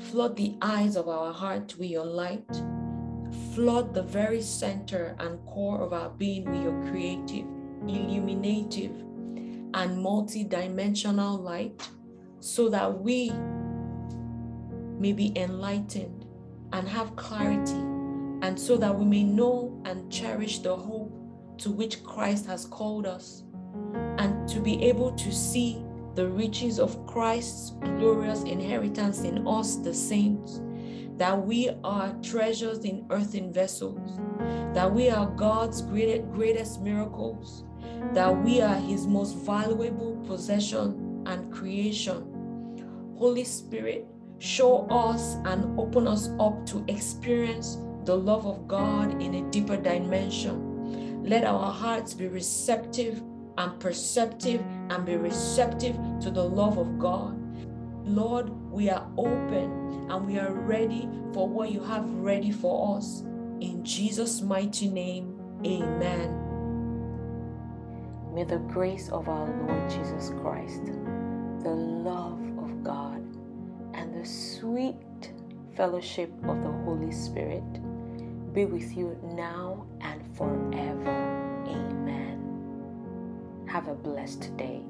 flood the eyes of our heart with your light. Flood the very center and core of our being with your creative, illuminative, and multi-dimensional light so that we may be enlightened and have clarity and so that we may know and cherish the hope to which Christ has called us and to be able to see the riches of Christ's glorious inheritance in us, the saints, that we are treasures in earthen vessels, that we are God's greatest greatest miracles, that we are His most valuable possession and creation. Holy Spirit, show us and open us up to experience the love of God in a deeper dimension. Let our hearts be receptive and perceptive and be receptive to the love of God. Lord, we are open and we are ready for what you have ready for us. In Jesus' mighty name, amen. May the grace of our Lord Jesus Christ, the love of God, and the sweet fellowship of the Holy Spirit be with you now and forever. Have a blessed day.